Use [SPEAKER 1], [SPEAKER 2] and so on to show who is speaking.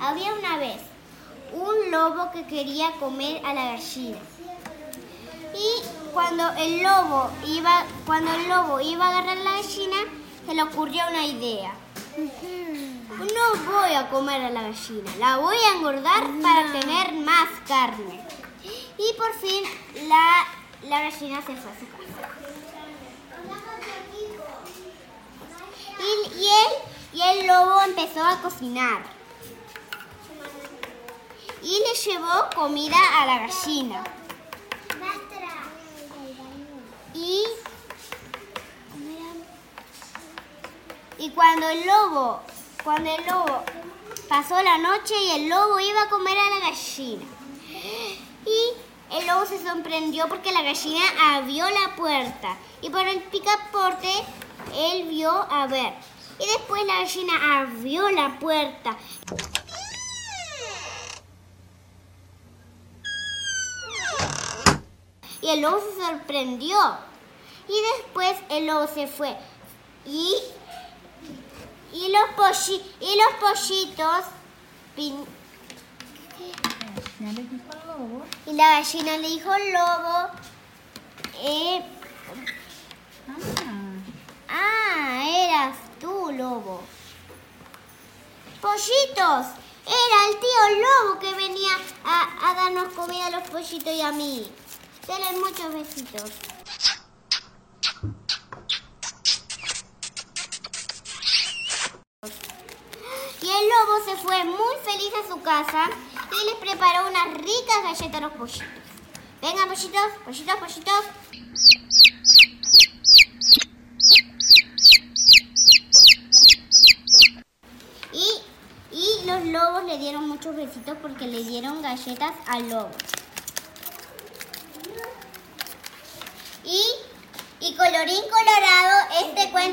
[SPEAKER 1] Había una vez un lobo que quería comer a la gallina. Y cuando el lobo iba, cuando el lobo iba a agarrar la gallina, se le ocurrió una idea. No voy a comer a la gallina, la voy a engordar para tener más carne. Y por fin la, la gallina se fue a su casa. Y, y él y el lobo empezó a cocinar. Y le llevó comida a la gallina. Y, y cuando el lobo, cuando el lobo pasó la noche y el lobo iba a comer a la gallina. Y el lobo se sorprendió porque la gallina abrió la puerta. Y por el picaporte él vio a ver. Y después la gallina abrió la puerta. Y el lobo se sorprendió. Y después el lobo se fue. Y, y, los, polli, y los pollitos... pin- y la gallina le dijo al lobo... eh,
[SPEAKER 2] Ah,
[SPEAKER 1] eras tú, lobo. Pollitos, era el tío lobo que venía a darnos comida a los pollitos y a mí. Denle muchos besitos. Y el lobo se fue muy feliz a su casa y les preparó unas ricas galletas a los pollitos. Vengan, pollitos, pollitos, pollitos. Y, y los lobos le dieron muchos besitos porque le dieron galletas al lobo. Y, y colorín colorado, este cuento.